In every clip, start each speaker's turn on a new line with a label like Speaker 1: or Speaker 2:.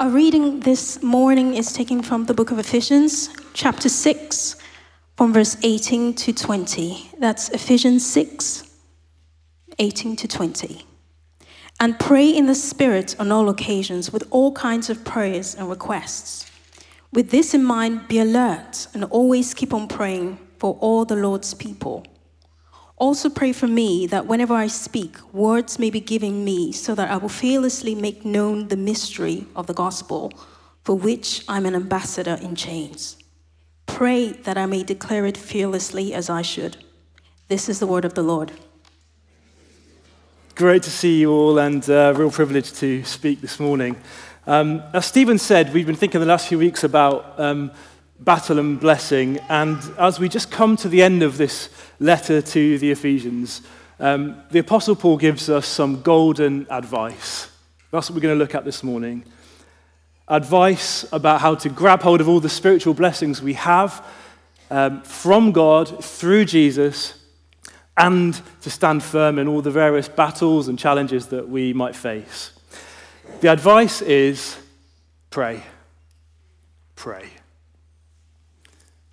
Speaker 1: Our reading this morning is taken from the book of Ephesians, chapter 6, from verse 18 to 20. That's Ephesians 6, 18 to 20. And pray in the Spirit on all occasions with all kinds of prayers and requests. With this in mind, be alert and always keep on praying for all the Lord's people. Also, pray for me that whenever I speak, words may be given me so that I will fearlessly make known the mystery of the gospel, for which I'm an ambassador in chains. Pray that I may declare it fearlessly as I should. This is the word of the Lord.
Speaker 2: Great to see you all, and uh, real privilege to speak this morning. Um, as Stephen said, we've been thinking the last few weeks about um, battle and blessing. And as we just come to the end of this letter to the Ephesians, um, the Apostle Paul gives us some golden advice. That's what we're going to look at this morning. Advice about how to grab hold of all the spiritual blessings we have um, from God through Jesus and to stand firm in all the various battles and challenges that we might face. The advice is pray. Pray.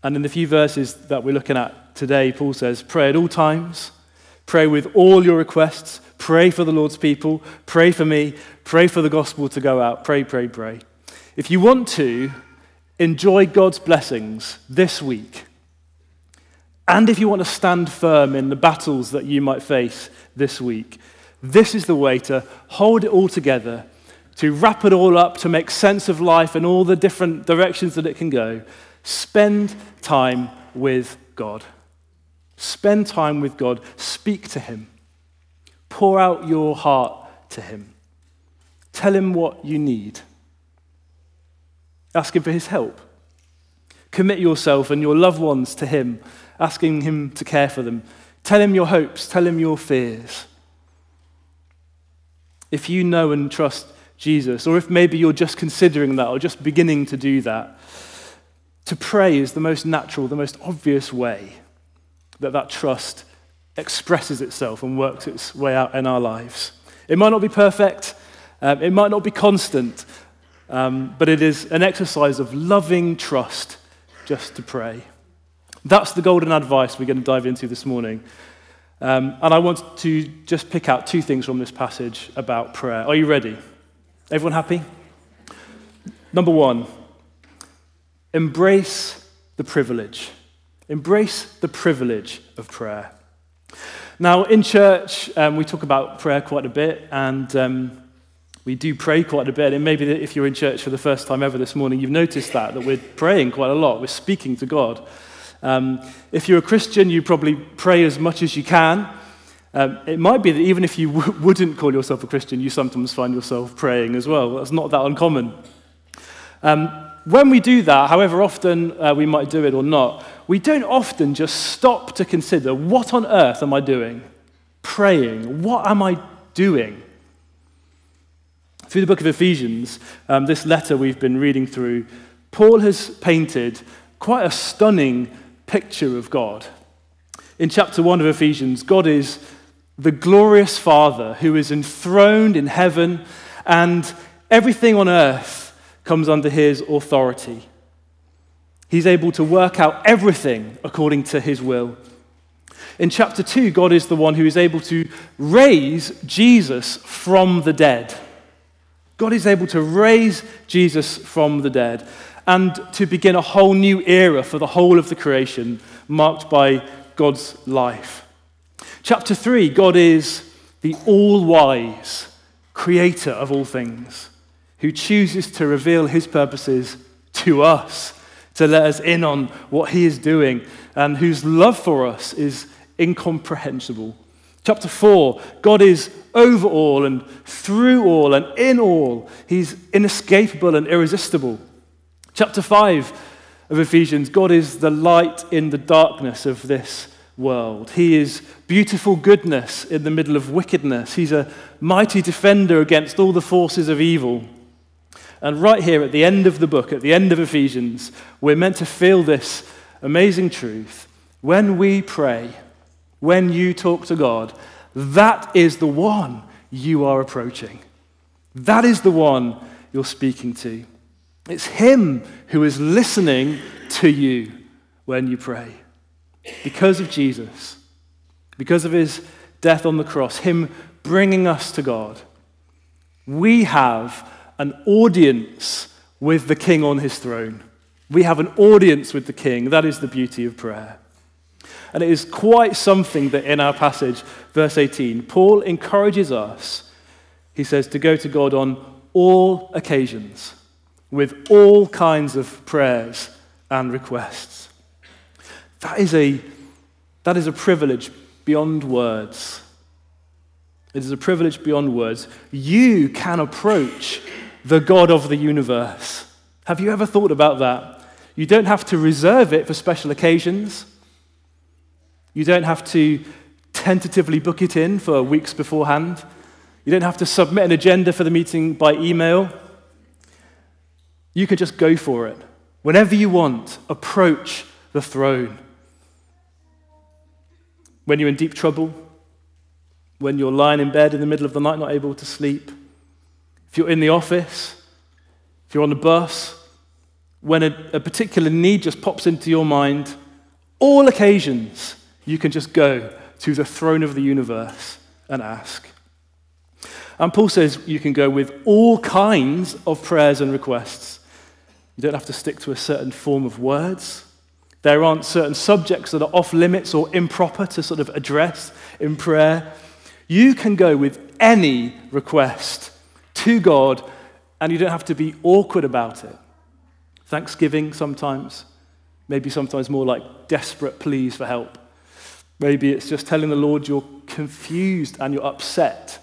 Speaker 2: And in the few verses that we're looking at today, Paul says, Pray at all times, pray with all your requests, pray for the Lord's people, pray for me, pray for the gospel to go out, pray, pray, pray. If you want to enjoy God's blessings this week, and if you want to stand firm in the battles that you might face this week, this is the way to hold it all together, to wrap it all up, to make sense of life and all the different directions that it can go, Spend time with God. Spend time with God. Speak to Him. Pour out your heart to Him. Tell Him what you need. Ask Him for His help. Commit yourself and your loved ones to Him, asking Him to care for them. Tell Him your hopes. Tell Him your fears. If you know and trust Jesus, or if maybe you're just considering that or just beginning to do that, to pray is the most natural, the most obvious way that that trust expresses itself and works its way out in our lives. It might not be perfect, um, it might not be constant, um, but it is an exercise of loving trust just to pray. That's the golden advice we're going to dive into this morning. Um, and I want to just pick out two things from this passage about prayer. Are you ready? Everyone happy? Number one, Embrace the privilege. Embrace the privilege of prayer. Now, in church, um, we talk about prayer quite a bit, and um, we do pray quite a bit. And maybe if you're in church for the first time ever this morning, you've noticed that, that we're praying quite a lot. We're speaking to God. Um, if you're a Christian, you probably pray as much as you can. Um, it might be that even if you w- wouldn't call yourself a Christian, you sometimes find yourself praying as well. That's not that uncommon. Um, when we do that, however often uh, we might do it or not, we don't often just stop to consider what on earth am I doing? Praying. What am I doing? Through the book of Ephesians, um, this letter we've been reading through, Paul has painted quite a stunning picture of God. In chapter 1 of Ephesians, God is the glorious Father who is enthroned in heaven, and everything on earth comes under his authority. He's able to work out everything according to his will. In chapter 2, God is the one who is able to raise Jesus from the dead. God is able to raise Jesus from the dead and to begin a whole new era for the whole of the creation marked by God's life. Chapter 3, God is the all wise creator of all things who chooses to reveal his purposes to us, to let us in on what he is doing, and whose love for us is incomprehensible. Chapter 4 God is over all and through all and in all. He's inescapable and irresistible. Chapter 5 of Ephesians God is the light in the darkness of this world. He is beautiful goodness in the middle of wickedness. He's a mighty defender against all the forces of evil. And right here at the end of the book, at the end of Ephesians, we're meant to feel this amazing truth. When we pray, when you talk to God, that is the one you are approaching. That is the one you're speaking to. It's Him who is listening to you when you pray. Because of Jesus, because of His death on the cross, Him bringing us to God, we have an audience with the King on His throne. We have an audience with the King. That is the beauty of prayer. And it is quite something that in our passage, verse 18, Paul encourages us, he says, to go to God on all occasions with all kinds of prayers and requests. That is a, that is a privilege beyond words. It is a privilege beyond words. You can approach the God of the universe. Have you ever thought about that? You don't have to reserve it for special occasions. You don't have to tentatively book it in for weeks beforehand. You don't have to submit an agenda for the meeting by email. You can just go for it. Whenever you want, approach the throne. When you're in deep trouble, when you're lying in bed in the middle of the night, not able to sleep, if you're in the office, if you're on the bus, when a, a particular need just pops into your mind, all occasions, you can just go to the throne of the universe and ask. And Paul says you can go with all kinds of prayers and requests. You don't have to stick to a certain form of words. There aren't certain subjects that are off limits or improper to sort of address in prayer. You can go with any request to God, and you don't have to be awkward about it. Thanksgiving sometimes, maybe sometimes more like desperate pleas for help. Maybe it's just telling the Lord you're confused and you're upset,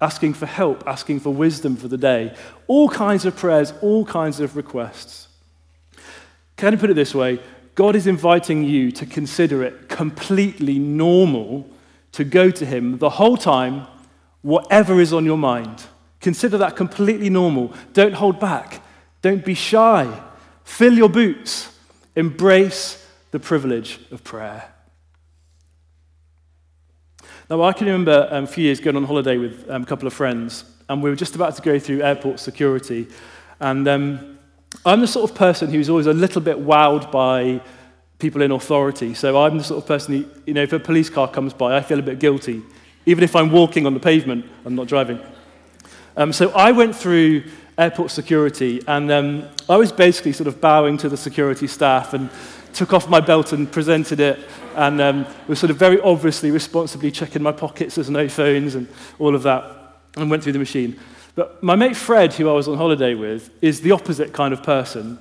Speaker 2: asking for help, asking for wisdom for the day. All kinds of prayers, all kinds of requests. Can I put it this way? God is inviting you to consider it completely normal to go to Him the whole time, whatever is on your mind. Consider that completely normal. Don't hold back. Don't be shy. Fill your boots. Embrace the privilege of prayer. Now, I can remember um, a few years going on holiday with um, a couple of friends, and we were just about to go through airport security. And um, I'm the sort of person who's always a little bit wowed by people in authority. So I'm the sort of person who, you know, if a police car comes by, I feel a bit guilty, even if I'm walking on the pavement I'm not driving. Um, so I went through airport security, and um, I was basically sort of bowing to the security staff and took off my belt and presented it, and um, was sort of very obviously responsibly checking my pockets, there's no phones and all of that, and went through the machine. But my mate Fred, who I was on holiday with, is the opposite kind of person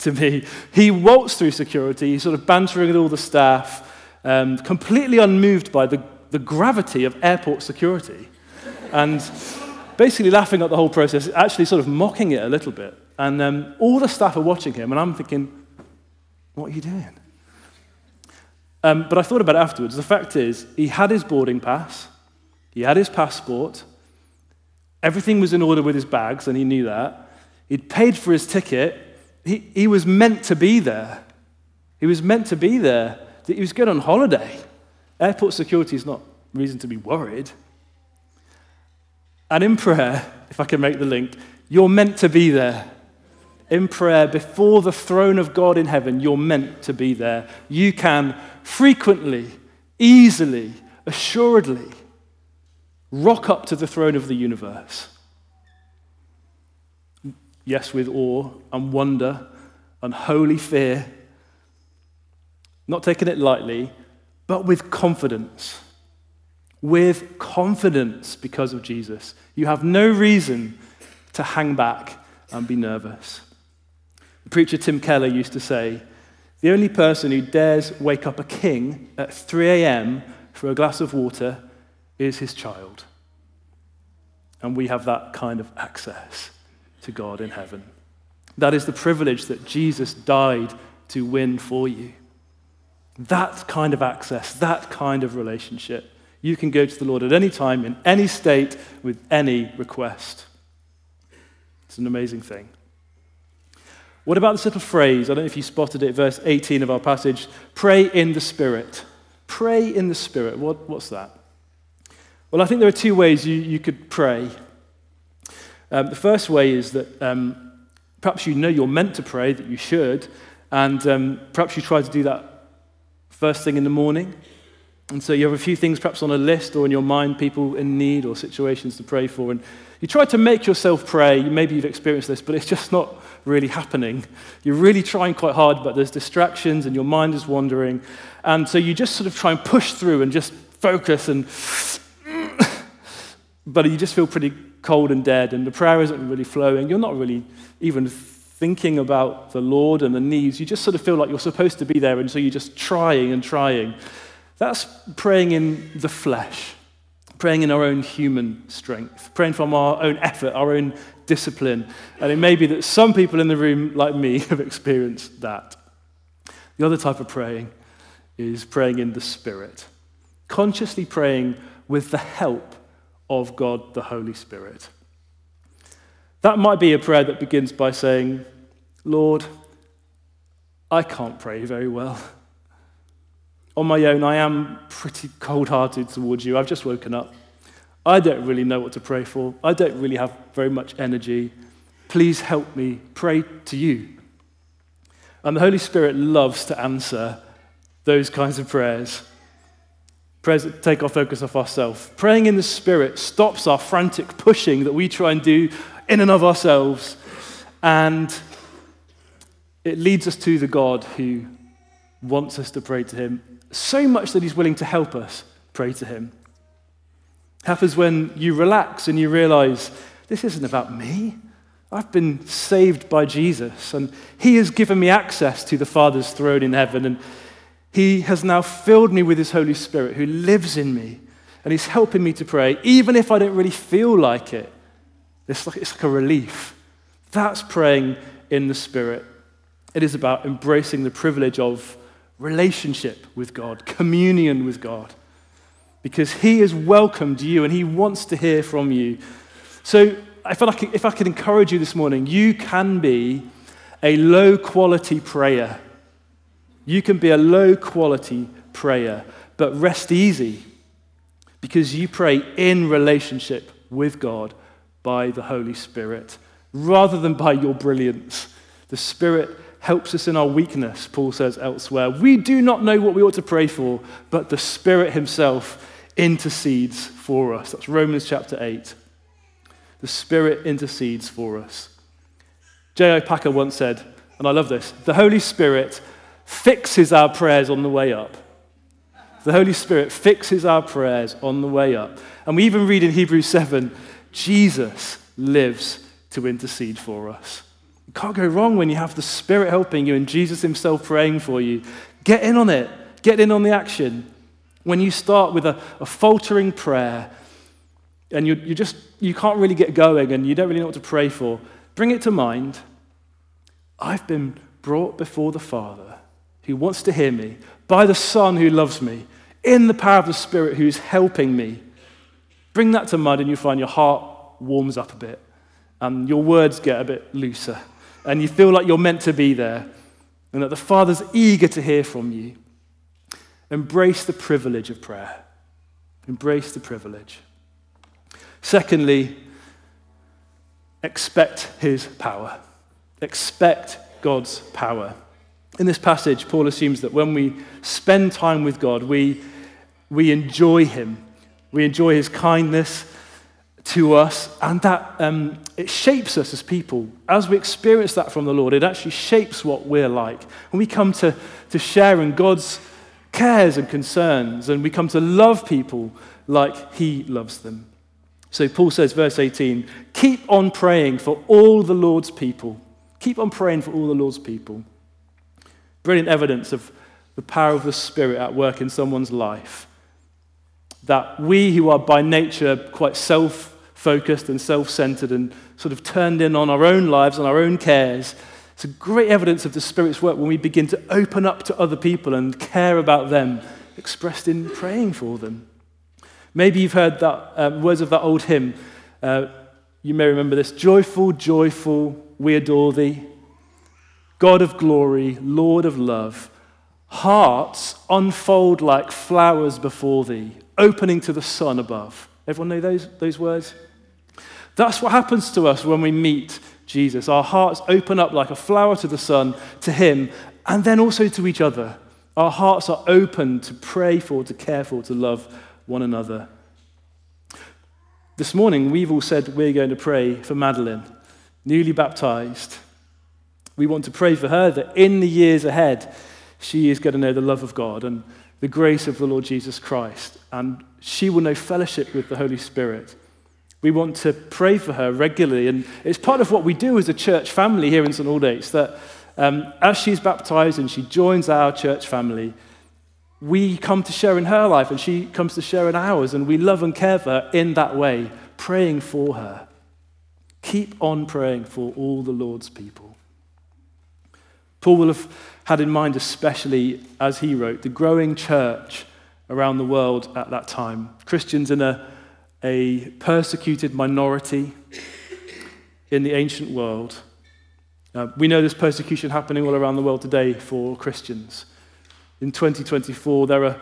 Speaker 2: to me. He waltzed through security, sort of bantering with all the staff, um, completely unmoved by the, the gravity of airport security. And basically laughing at the whole process, actually sort of mocking it a little bit. And um, all the staff are watching him, and I'm thinking, what are you doing? Um, but I thought about it afterwards. The fact is, he had his boarding pass, he had his passport, everything was in order with his bags, and he knew that. He'd paid for his ticket, he, he was meant to be there. He was meant to be there. He was going on holiday. Airport security is not reason to be worried. And in prayer, if I can make the link, you're meant to be there. In prayer, before the throne of God in heaven, you're meant to be there. You can frequently, easily, assuredly rock up to the throne of the universe. Yes, with awe and wonder and holy fear, not taking it lightly, but with confidence with confidence because of Jesus. You have no reason to hang back and be nervous. The preacher Tim Keller used to say, The only person who dares wake up a king at 3 a.m. for a glass of water is his child. And we have that kind of access to God in heaven. That is the privilege that Jesus died to win for you. That kind of access, that kind of relationship. You can go to the Lord at any time, in any state, with any request. It's an amazing thing. What about this little phrase? I don't know if you spotted it, verse 18 of our passage pray in the Spirit. Pray in the Spirit. What, what's that? Well, I think there are two ways you, you could pray. Um, the first way is that um, perhaps you know you're meant to pray, that you should, and um, perhaps you try to do that first thing in the morning. And so you have a few things perhaps on a list or in your mind, people in need or situations to pray for. And you try to make yourself pray. Maybe you've experienced this, but it's just not really happening. You're really trying quite hard, but there's distractions and your mind is wandering. And so you just sort of try and push through and just focus and. but you just feel pretty cold and dead, and the prayer isn't really flowing. You're not really even thinking about the Lord and the needs. You just sort of feel like you're supposed to be there, and so you're just trying and trying. That's praying in the flesh, praying in our own human strength, praying from our own effort, our own discipline. And it may be that some people in the room, like me, have experienced that. The other type of praying is praying in the Spirit, consciously praying with the help of God the Holy Spirit. That might be a prayer that begins by saying, Lord, I can't pray very well. On my own, I am pretty cold hearted towards you. I've just woken up. I don't really know what to pray for. I don't really have very much energy. Please help me pray to you. And the Holy Spirit loves to answer those kinds of prayers. Prayers that take our focus off ourselves. Praying in the Spirit stops our frantic pushing that we try and do in and of ourselves. And it leads us to the God who wants us to pray to Him so much that He's willing to help us pray to Him. Happens when you relax and you realize this isn't about me. I've been saved by Jesus, and He has given me access to the Father's throne in heaven, and He has now filled me with His Holy Spirit who lives in me, and He's helping me to pray, even if I don't really feel like it. It's like, it's like a relief. That's praying in the Spirit. It is about embracing the privilege of relationship with God, communion with God, because He has welcomed you and He wants to hear from you. So, if I, could, if I could encourage you this morning, you can be a low quality prayer. You can be a low quality prayer, but rest easy because you pray in relationship with God by the Holy Spirit rather than by your brilliance. The Spirit helps us in our weakness, Paul says elsewhere. We do not know what we ought to pray for, but the Spirit Himself intercedes for us. That's Romans chapter 8. The Spirit intercedes for us. J.I. Packer once said, and I love this the Holy Spirit fixes our prayers on the way up. The Holy Spirit fixes our prayers on the way up. And we even read in Hebrews 7 Jesus lives to intercede for us. You can't go wrong when you have the Spirit helping you and Jesus Himself praying for you. Get in on it, get in on the action. When you start with a, a faltering prayer and you, you just you can't really get going and you don't really know what to pray for, bring it to mind. I've been brought before the Father who wants to hear me, by the Son who loves me, in the power of the Spirit who's helping me. Bring that to mind and you'll find your heart warms up a bit and your words get a bit looser and you feel like you're meant to be there and that the Father's eager to hear from you. Embrace the privilege of prayer. Embrace the privilege. Secondly, expect his power. Expect God's power. In this passage, Paul assumes that when we spend time with God, we, we enjoy him. We enjoy his kindness to us, and that um, it shapes us as people. As we experience that from the Lord, it actually shapes what we're like. When we come to, to share in God's cares and concerns, and we come to love people like He loves them. So Paul says, verse 18, keep on praying for all the Lord's people. Keep on praying for all the Lord's people. Brilliant evidence of the power of the Spirit at work in someone's life. That we who are by nature quite self focused and self centered and sort of turned in on our own lives, and our own cares. It's a great evidence of the Spirit's work when we begin to open up to other people and care about them, expressed in praying for them. Maybe you've heard that um, words of that old hymn. Uh, you may remember this Joyful, joyful, we adore thee. God of glory, Lord of love, hearts unfold like flowers before thee, opening to the sun above. Everyone know those, those words? That's what happens to us when we meet Jesus. Our hearts open up like a flower to the sun, to Him, and then also to each other. Our hearts are open to pray for, to care for, to love one another. This morning, we've all said we're going to pray for Madeline, newly baptized. We want to pray for her that in the years ahead, she is going to know the love of God and the grace of the Lord Jesus Christ, and she will know fellowship with the Holy Spirit. We want to pray for her regularly, and it's part of what we do as a church family here in St. Aldate's that um, as she's baptized and she joins our church family, we come to share in her life and she comes to share in ours, and we love and care for her in that way, praying for her. Keep on praying for all the Lord's people. Paul will have had in mind, especially as he wrote, the growing church around the world at that time. Christians in a, a persecuted minority in the ancient world. Uh, we know there's persecution happening all around the world today for Christians. In 2024, there are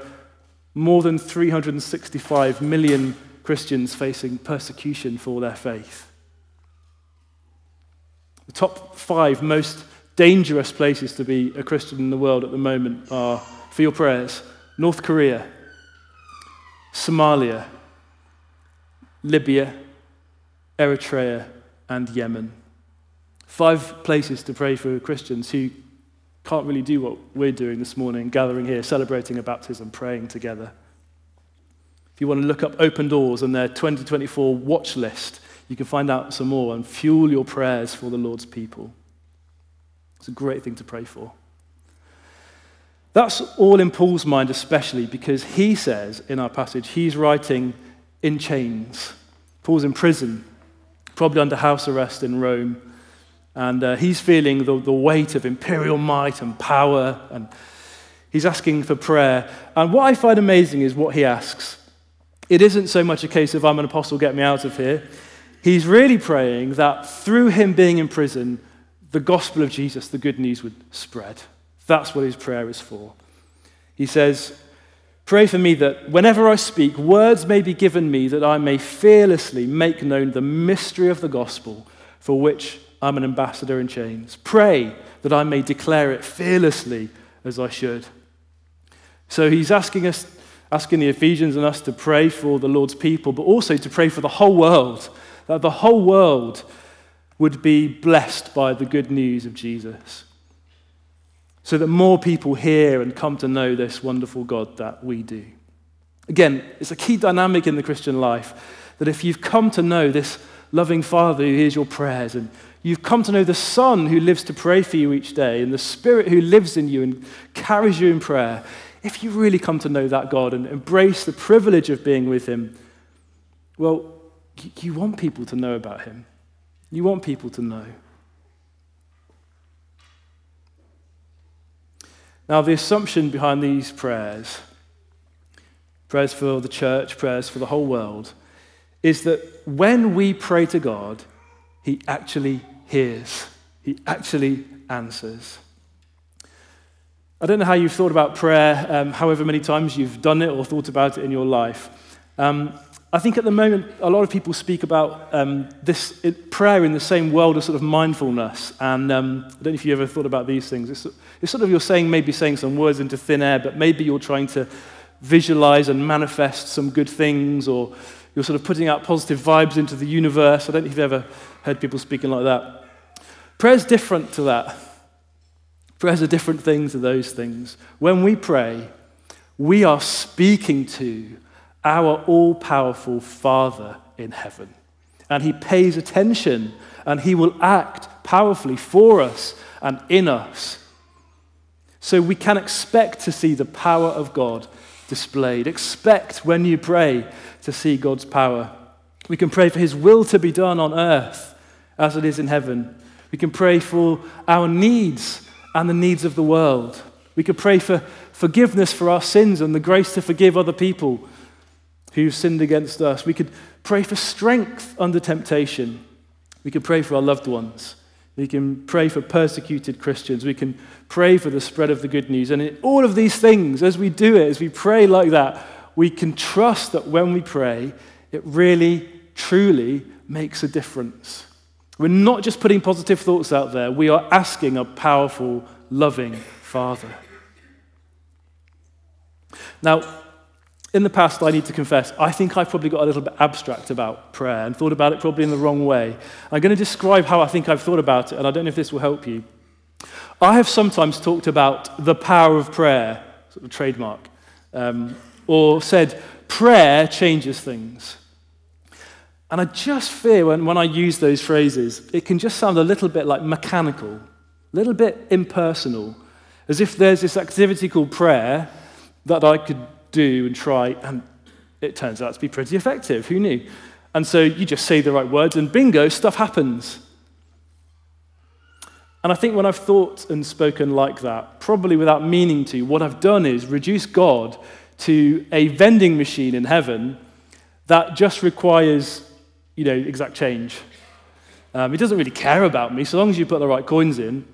Speaker 2: more than 365 million Christians facing persecution for their faith. The top five most dangerous places to be a Christian in the world at the moment are, for your prayers, North Korea, Somalia, Libya, Eritrea, and Yemen. Five places to pray for Christians who can't really do what we're doing this morning, gathering here, celebrating a baptism, praying together. If you want to look up Open Doors and their 2024 watch list, you can find out some more and fuel your prayers for the Lord's people. It's a great thing to pray for. That's all in Paul's mind, especially because he says in our passage he's writing in chains. Paul's in prison, probably under house arrest in Rome, and uh, he's feeling the, the weight of imperial might and power, and he's asking for prayer. And what I find amazing is what he asks. It isn't so much a case of, I'm an apostle, get me out of here. He's really praying that through him being in prison, the gospel of Jesus, the good news, would spread. That's what his prayer is for. He says, Pray for me that whenever I speak, words may be given me that I may fearlessly make known the mystery of the gospel for which I'm an ambassador in chains. Pray that I may declare it fearlessly as I should. So he's asking us, asking the Ephesians and us to pray for the Lord's people, but also to pray for the whole world, that the whole world would be blessed by the good news of Jesus. So that more people hear and come to know this wonderful God that we do. Again, it's a key dynamic in the Christian life that if you've come to know this loving Father who hears your prayers, and you've come to know the Son who lives to pray for you each day, and the Spirit who lives in you and carries you in prayer, if you really come to know that God and embrace the privilege of being with Him, well, you want people to know about Him. You want people to know. Now, the assumption behind these prayers, prayers for the church, prayers for the whole world, is that when we pray to God, He actually hears, He actually answers. I don't know how you've thought about prayer, um, however many times you've done it or thought about it in your life. Um, I think at the moment, a lot of people speak about um, this it, prayer in the same world as sort of mindfulness. And um, I don't know if you ever thought about these things. It's, it's, sort of you're saying, maybe saying some words into thin air, but maybe you're trying to visualize and manifest some good things, or you're sort of putting out positive vibes into the universe. I don't know if you've ever heard people speaking like that. Prayer's different to that. Prayer's a different thing to those things. When we pray, we are speaking to our all powerful Father in heaven. And He pays attention and He will act powerfully for us and in us. So we can expect to see the power of God displayed. Expect when you pray to see God's power. We can pray for His will to be done on earth as it is in heaven. We can pray for our needs and the needs of the world. We can pray for forgiveness for our sins and the grace to forgive other people who sinned against us. We could pray for strength under temptation. We could pray for our loved ones. We can pray for persecuted Christians. We can pray for the spread of the good news. And in all of these things, as we do it, as we pray like that, we can trust that when we pray, it really, truly makes a difference. We're not just putting positive thoughts out there, we are asking a powerful, loving Father. Now, in the past, I need to confess, I think I've probably got a little bit abstract about prayer and thought about it probably in the wrong way. I'm going to describe how I think I've thought about it, and I don't know if this will help you. I have sometimes talked about the power of prayer, sort of trademark, um, or said, prayer changes things. And I just fear when, when I use those phrases, it can just sound a little bit like mechanical, a little bit impersonal, as if there's this activity called prayer that I could do and try, and it turns out to be pretty effective. Who knew? And so you just say the right words, and bingo, stuff happens. And I think when I've thought and spoken like that, probably without meaning to, what I've done is reduce God to a vending machine in heaven that just requires, you know, exact change. Um, he doesn't really care about me. So long as you put the right coins in,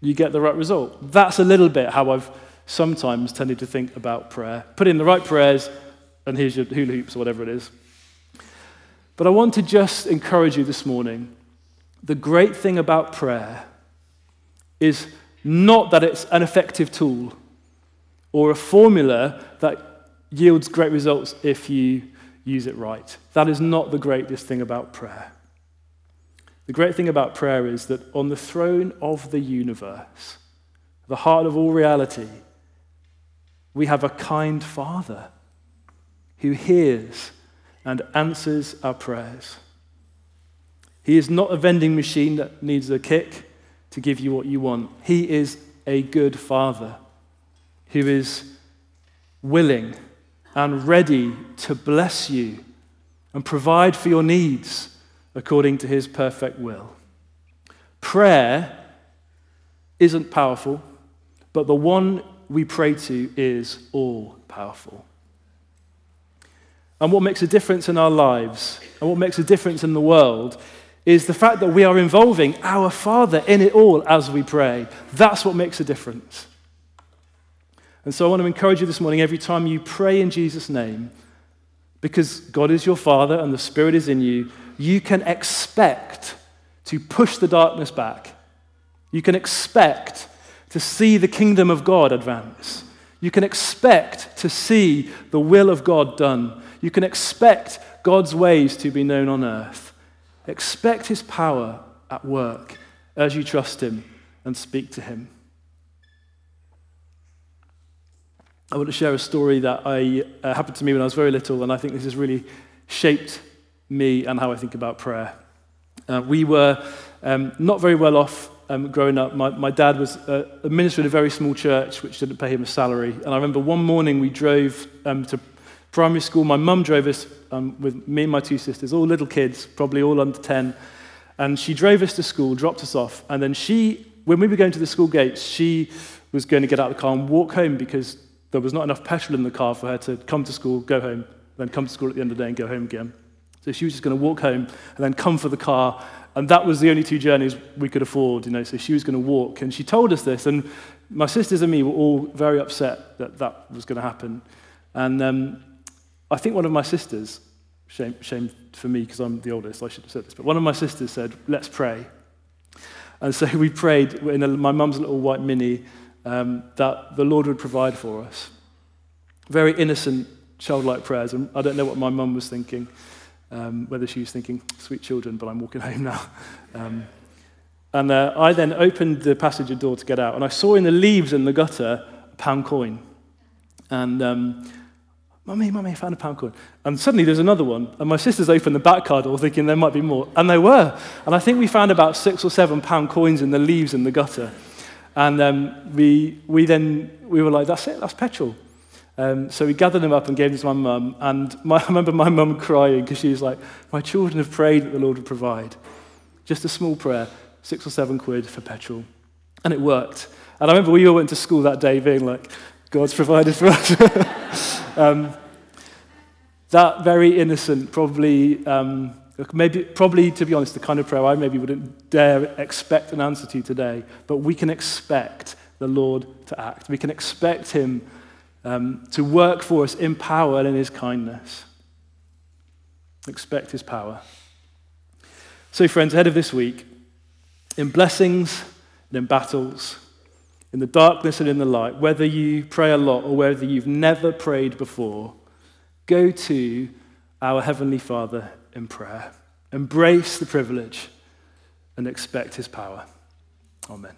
Speaker 2: you get the right result. That's a little bit how I've sometimes tended to think about prayer. Put in the right prayers, and here's your hula hoops or whatever it is. But I want to just encourage you this morning. The great thing about prayer is not that it's an effective tool or a formula that yields great results if you use it right. That is not the greatest thing about prayer. The great thing about prayer is that on the throne of the universe, the heart of all reality, we have a kind Father who hears and answers our prayers. He is not a vending machine that needs a kick to give you what you want. He is a good Father who is willing and ready to bless you and provide for your needs according to his perfect will. Prayer isn't powerful, but the one we pray to is all powerful. And what makes a difference in our lives and what makes a difference in the world is the fact that we are involving our Father in it all as we pray. That's what makes a difference. And so I want to encourage you this morning every time you pray in Jesus' name, because God is your Father and the Spirit is in you, you can expect to push the darkness back. You can expect to see the kingdom of God advance. You can expect to see the will of God done. You can expect God's ways to be known on earth. Expect his power at work as you trust him and speak to him. I want to share a story that I, uh, happened to me when I was very little, and I think this has really shaped me and how I think about prayer. Uh, we were um, not very well off um, growing up, my, my dad was a, a, minister in a very small church which didn't pay him a salary. And I remember one morning we drove um, to primary school. My mum drove us um, with me and my two sisters, all little kids, probably all under 10. And she drove us to school, dropped us off. And then she, when we were going to the school gates, she was going to get out of the car and walk home because there was not enough petrol in the car for her to come to school, go home, then come to school at the end of the day and go home again. So she was just going to walk home and then come for the car and that was the only two journeys we could afford, you know, so she was going to walk. And she told us this, and my sisters and me were all very upset that that was going to happen. And um, I think one of my sisters, shame, shame for me because I'm the oldest, I should have said this, but one of my sisters said, let's pray. And so we prayed in a, my mum's little white mini um, that the Lord would provide for us. Very innocent, childlike prayers, and I don't know what my mum was thinking um, whether she was thinking, sweet children, but I'm walking home now. Um, and uh, I then opened the passenger door to get out, and I saw in the leaves in the gutter a pound coin. And um, Mummy, Mummy, I found a pound coin. And suddenly there's another one. And my sisters opened the back car door thinking there might be more. And there were. And I think we found about six or seven pound coins in the leaves in the gutter. And um, we, we then, we were like, that's it, that's petrol. Um, so we gathered them up and gave them to my mum. And my, I remember my mum crying because she was like, My children have prayed that the Lord would provide. Just a small prayer, six or seven quid for petrol. And it worked. And I remember we all went to school that day being like, God's provided for us. um, that very innocent, probably, um, maybe, probably, to be honest, the kind of prayer I maybe wouldn't dare expect an answer to today. But we can expect the Lord to act. We can expect Him um, to work for us in power and in his kindness. Expect his power. So, friends, ahead of this week, in blessings and in battles, in the darkness and in the light, whether you pray a lot or whether you've never prayed before, go to our Heavenly Father in prayer. Embrace the privilege and expect His power. Amen.